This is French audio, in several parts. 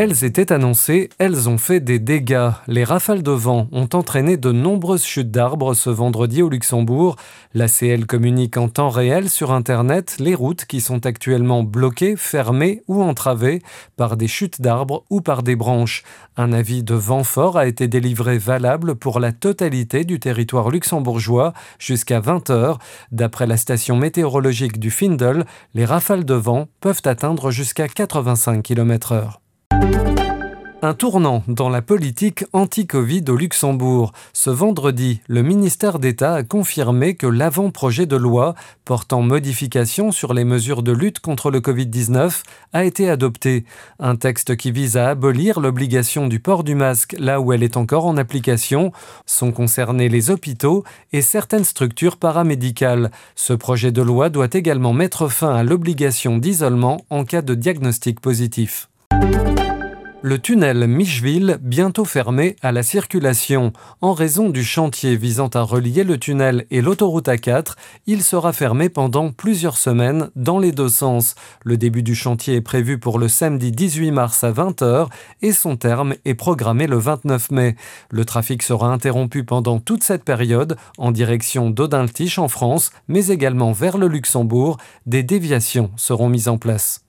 Elles étaient annoncées, elles ont fait des dégâts. Les rafales de vent ont entraîné de nombreuses chutes d'arbres ce vendredi au Luxembourg. L'ACL communique en temps réel sur Internet les routes qui sont actuellement bloquées, fermées ou entravées par des chutes d'arbres ou par des branches. Un avis de vent fort a été délivré valable pour la totalité du territoire luxembourgeois jusqu'à 20 heures. D'après la station météorologique du Findel, les rafales de vent peuvent atteindre jusqu'à 85 km/h. Un tournant dans la politique anti-Covid au Luxembourg. Ce vendredi, le ministère d'État a confirmé que l'avant-projet de loi portant modification sur les mesures de lutte contre le Covid-19 a été adopté. Un texte qui vise à abolir l'obligation du port du masque là où elle est encore en application. Sont concernés les hôpitaux et certaines structures paramédicales. Ce projet de loi doit également mettre fin à l'obligation d'isolement en cas de diagnostic positif. Le tunnel Micheville, bientôt fermé à la circulation. En raison du chantier visant à relier le tunnel et l'autoroute A4, il sera fermé pendant plusieurs semaines dans les deux sens. Le début du chantier est prévu pour le samedi 18 mars à 20h et son terme est programmé le 29 mai. Le trafic sera interrompu pendant toute cette période en direction d'Audintiche en France, mais également vers le Luxembourg. Des déviations seront mises en place.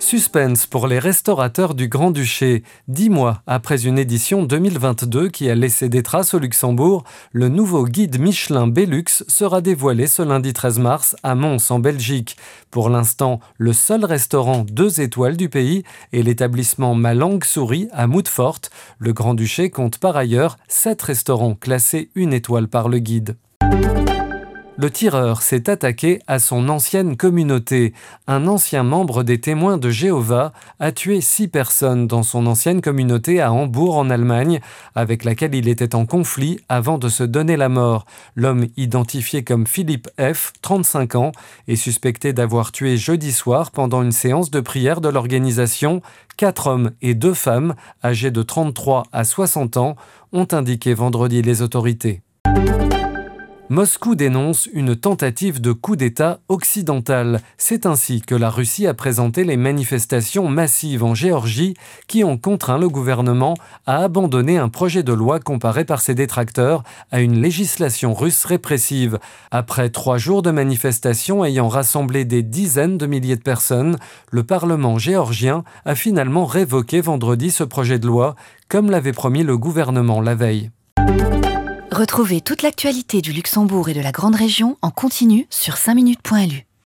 Suspense pour les restaurateurs du Grand-Duché. Dix mois après une édition 2022 qui a laissé des traces au Luxembourg, le nouveau guide Michelin Belux sera dévoilé ce lundi 13 mars à Mons en Belgique. Pour l'instant, le seul restaurant deux étoiles du pays est l'établissement Ma Langue Souris à Moutfort. Le Grand-Duché compte par ailleurs sept restaurants classés une étoile par le guide le tireur s'est attaqué à son ancienne communauté. Un ancien membre des témoins de Jéhovah a tué six personnes dans son ancienne communauté à Hambourg en Allemagne, avec laquelle il était en conflit avant de se donner la mort. L'homme identifié comme Philippe F., 35 ans, est suspecté d'avoir tué jeudi soir pendant une séance de prière de l'organisation quatre hommes et deux femmes, âgés de 33 à 60 ans, ont indiqué vendredi les autorités. Moscou dénonce une tentative de coup d'État occidental. C'est ainsi que la Russie a présenté les manifestations massives en Géorgie qui ont contraint le gouvernement à abandonner un projet de loi comparé par ses détracteurs à une législation russe répressive. Après trois jours de manifestations ayant rassemblé des dizaines de milliers de personnes, le Parlement géorgien a finalement révoqué vendredi ce projet de loi, comme l'avait promis le gouvernement la veille. Retrouvez toute l'actualité du Luxembourg et de la Grande Région en continu sur 5minutes.lu.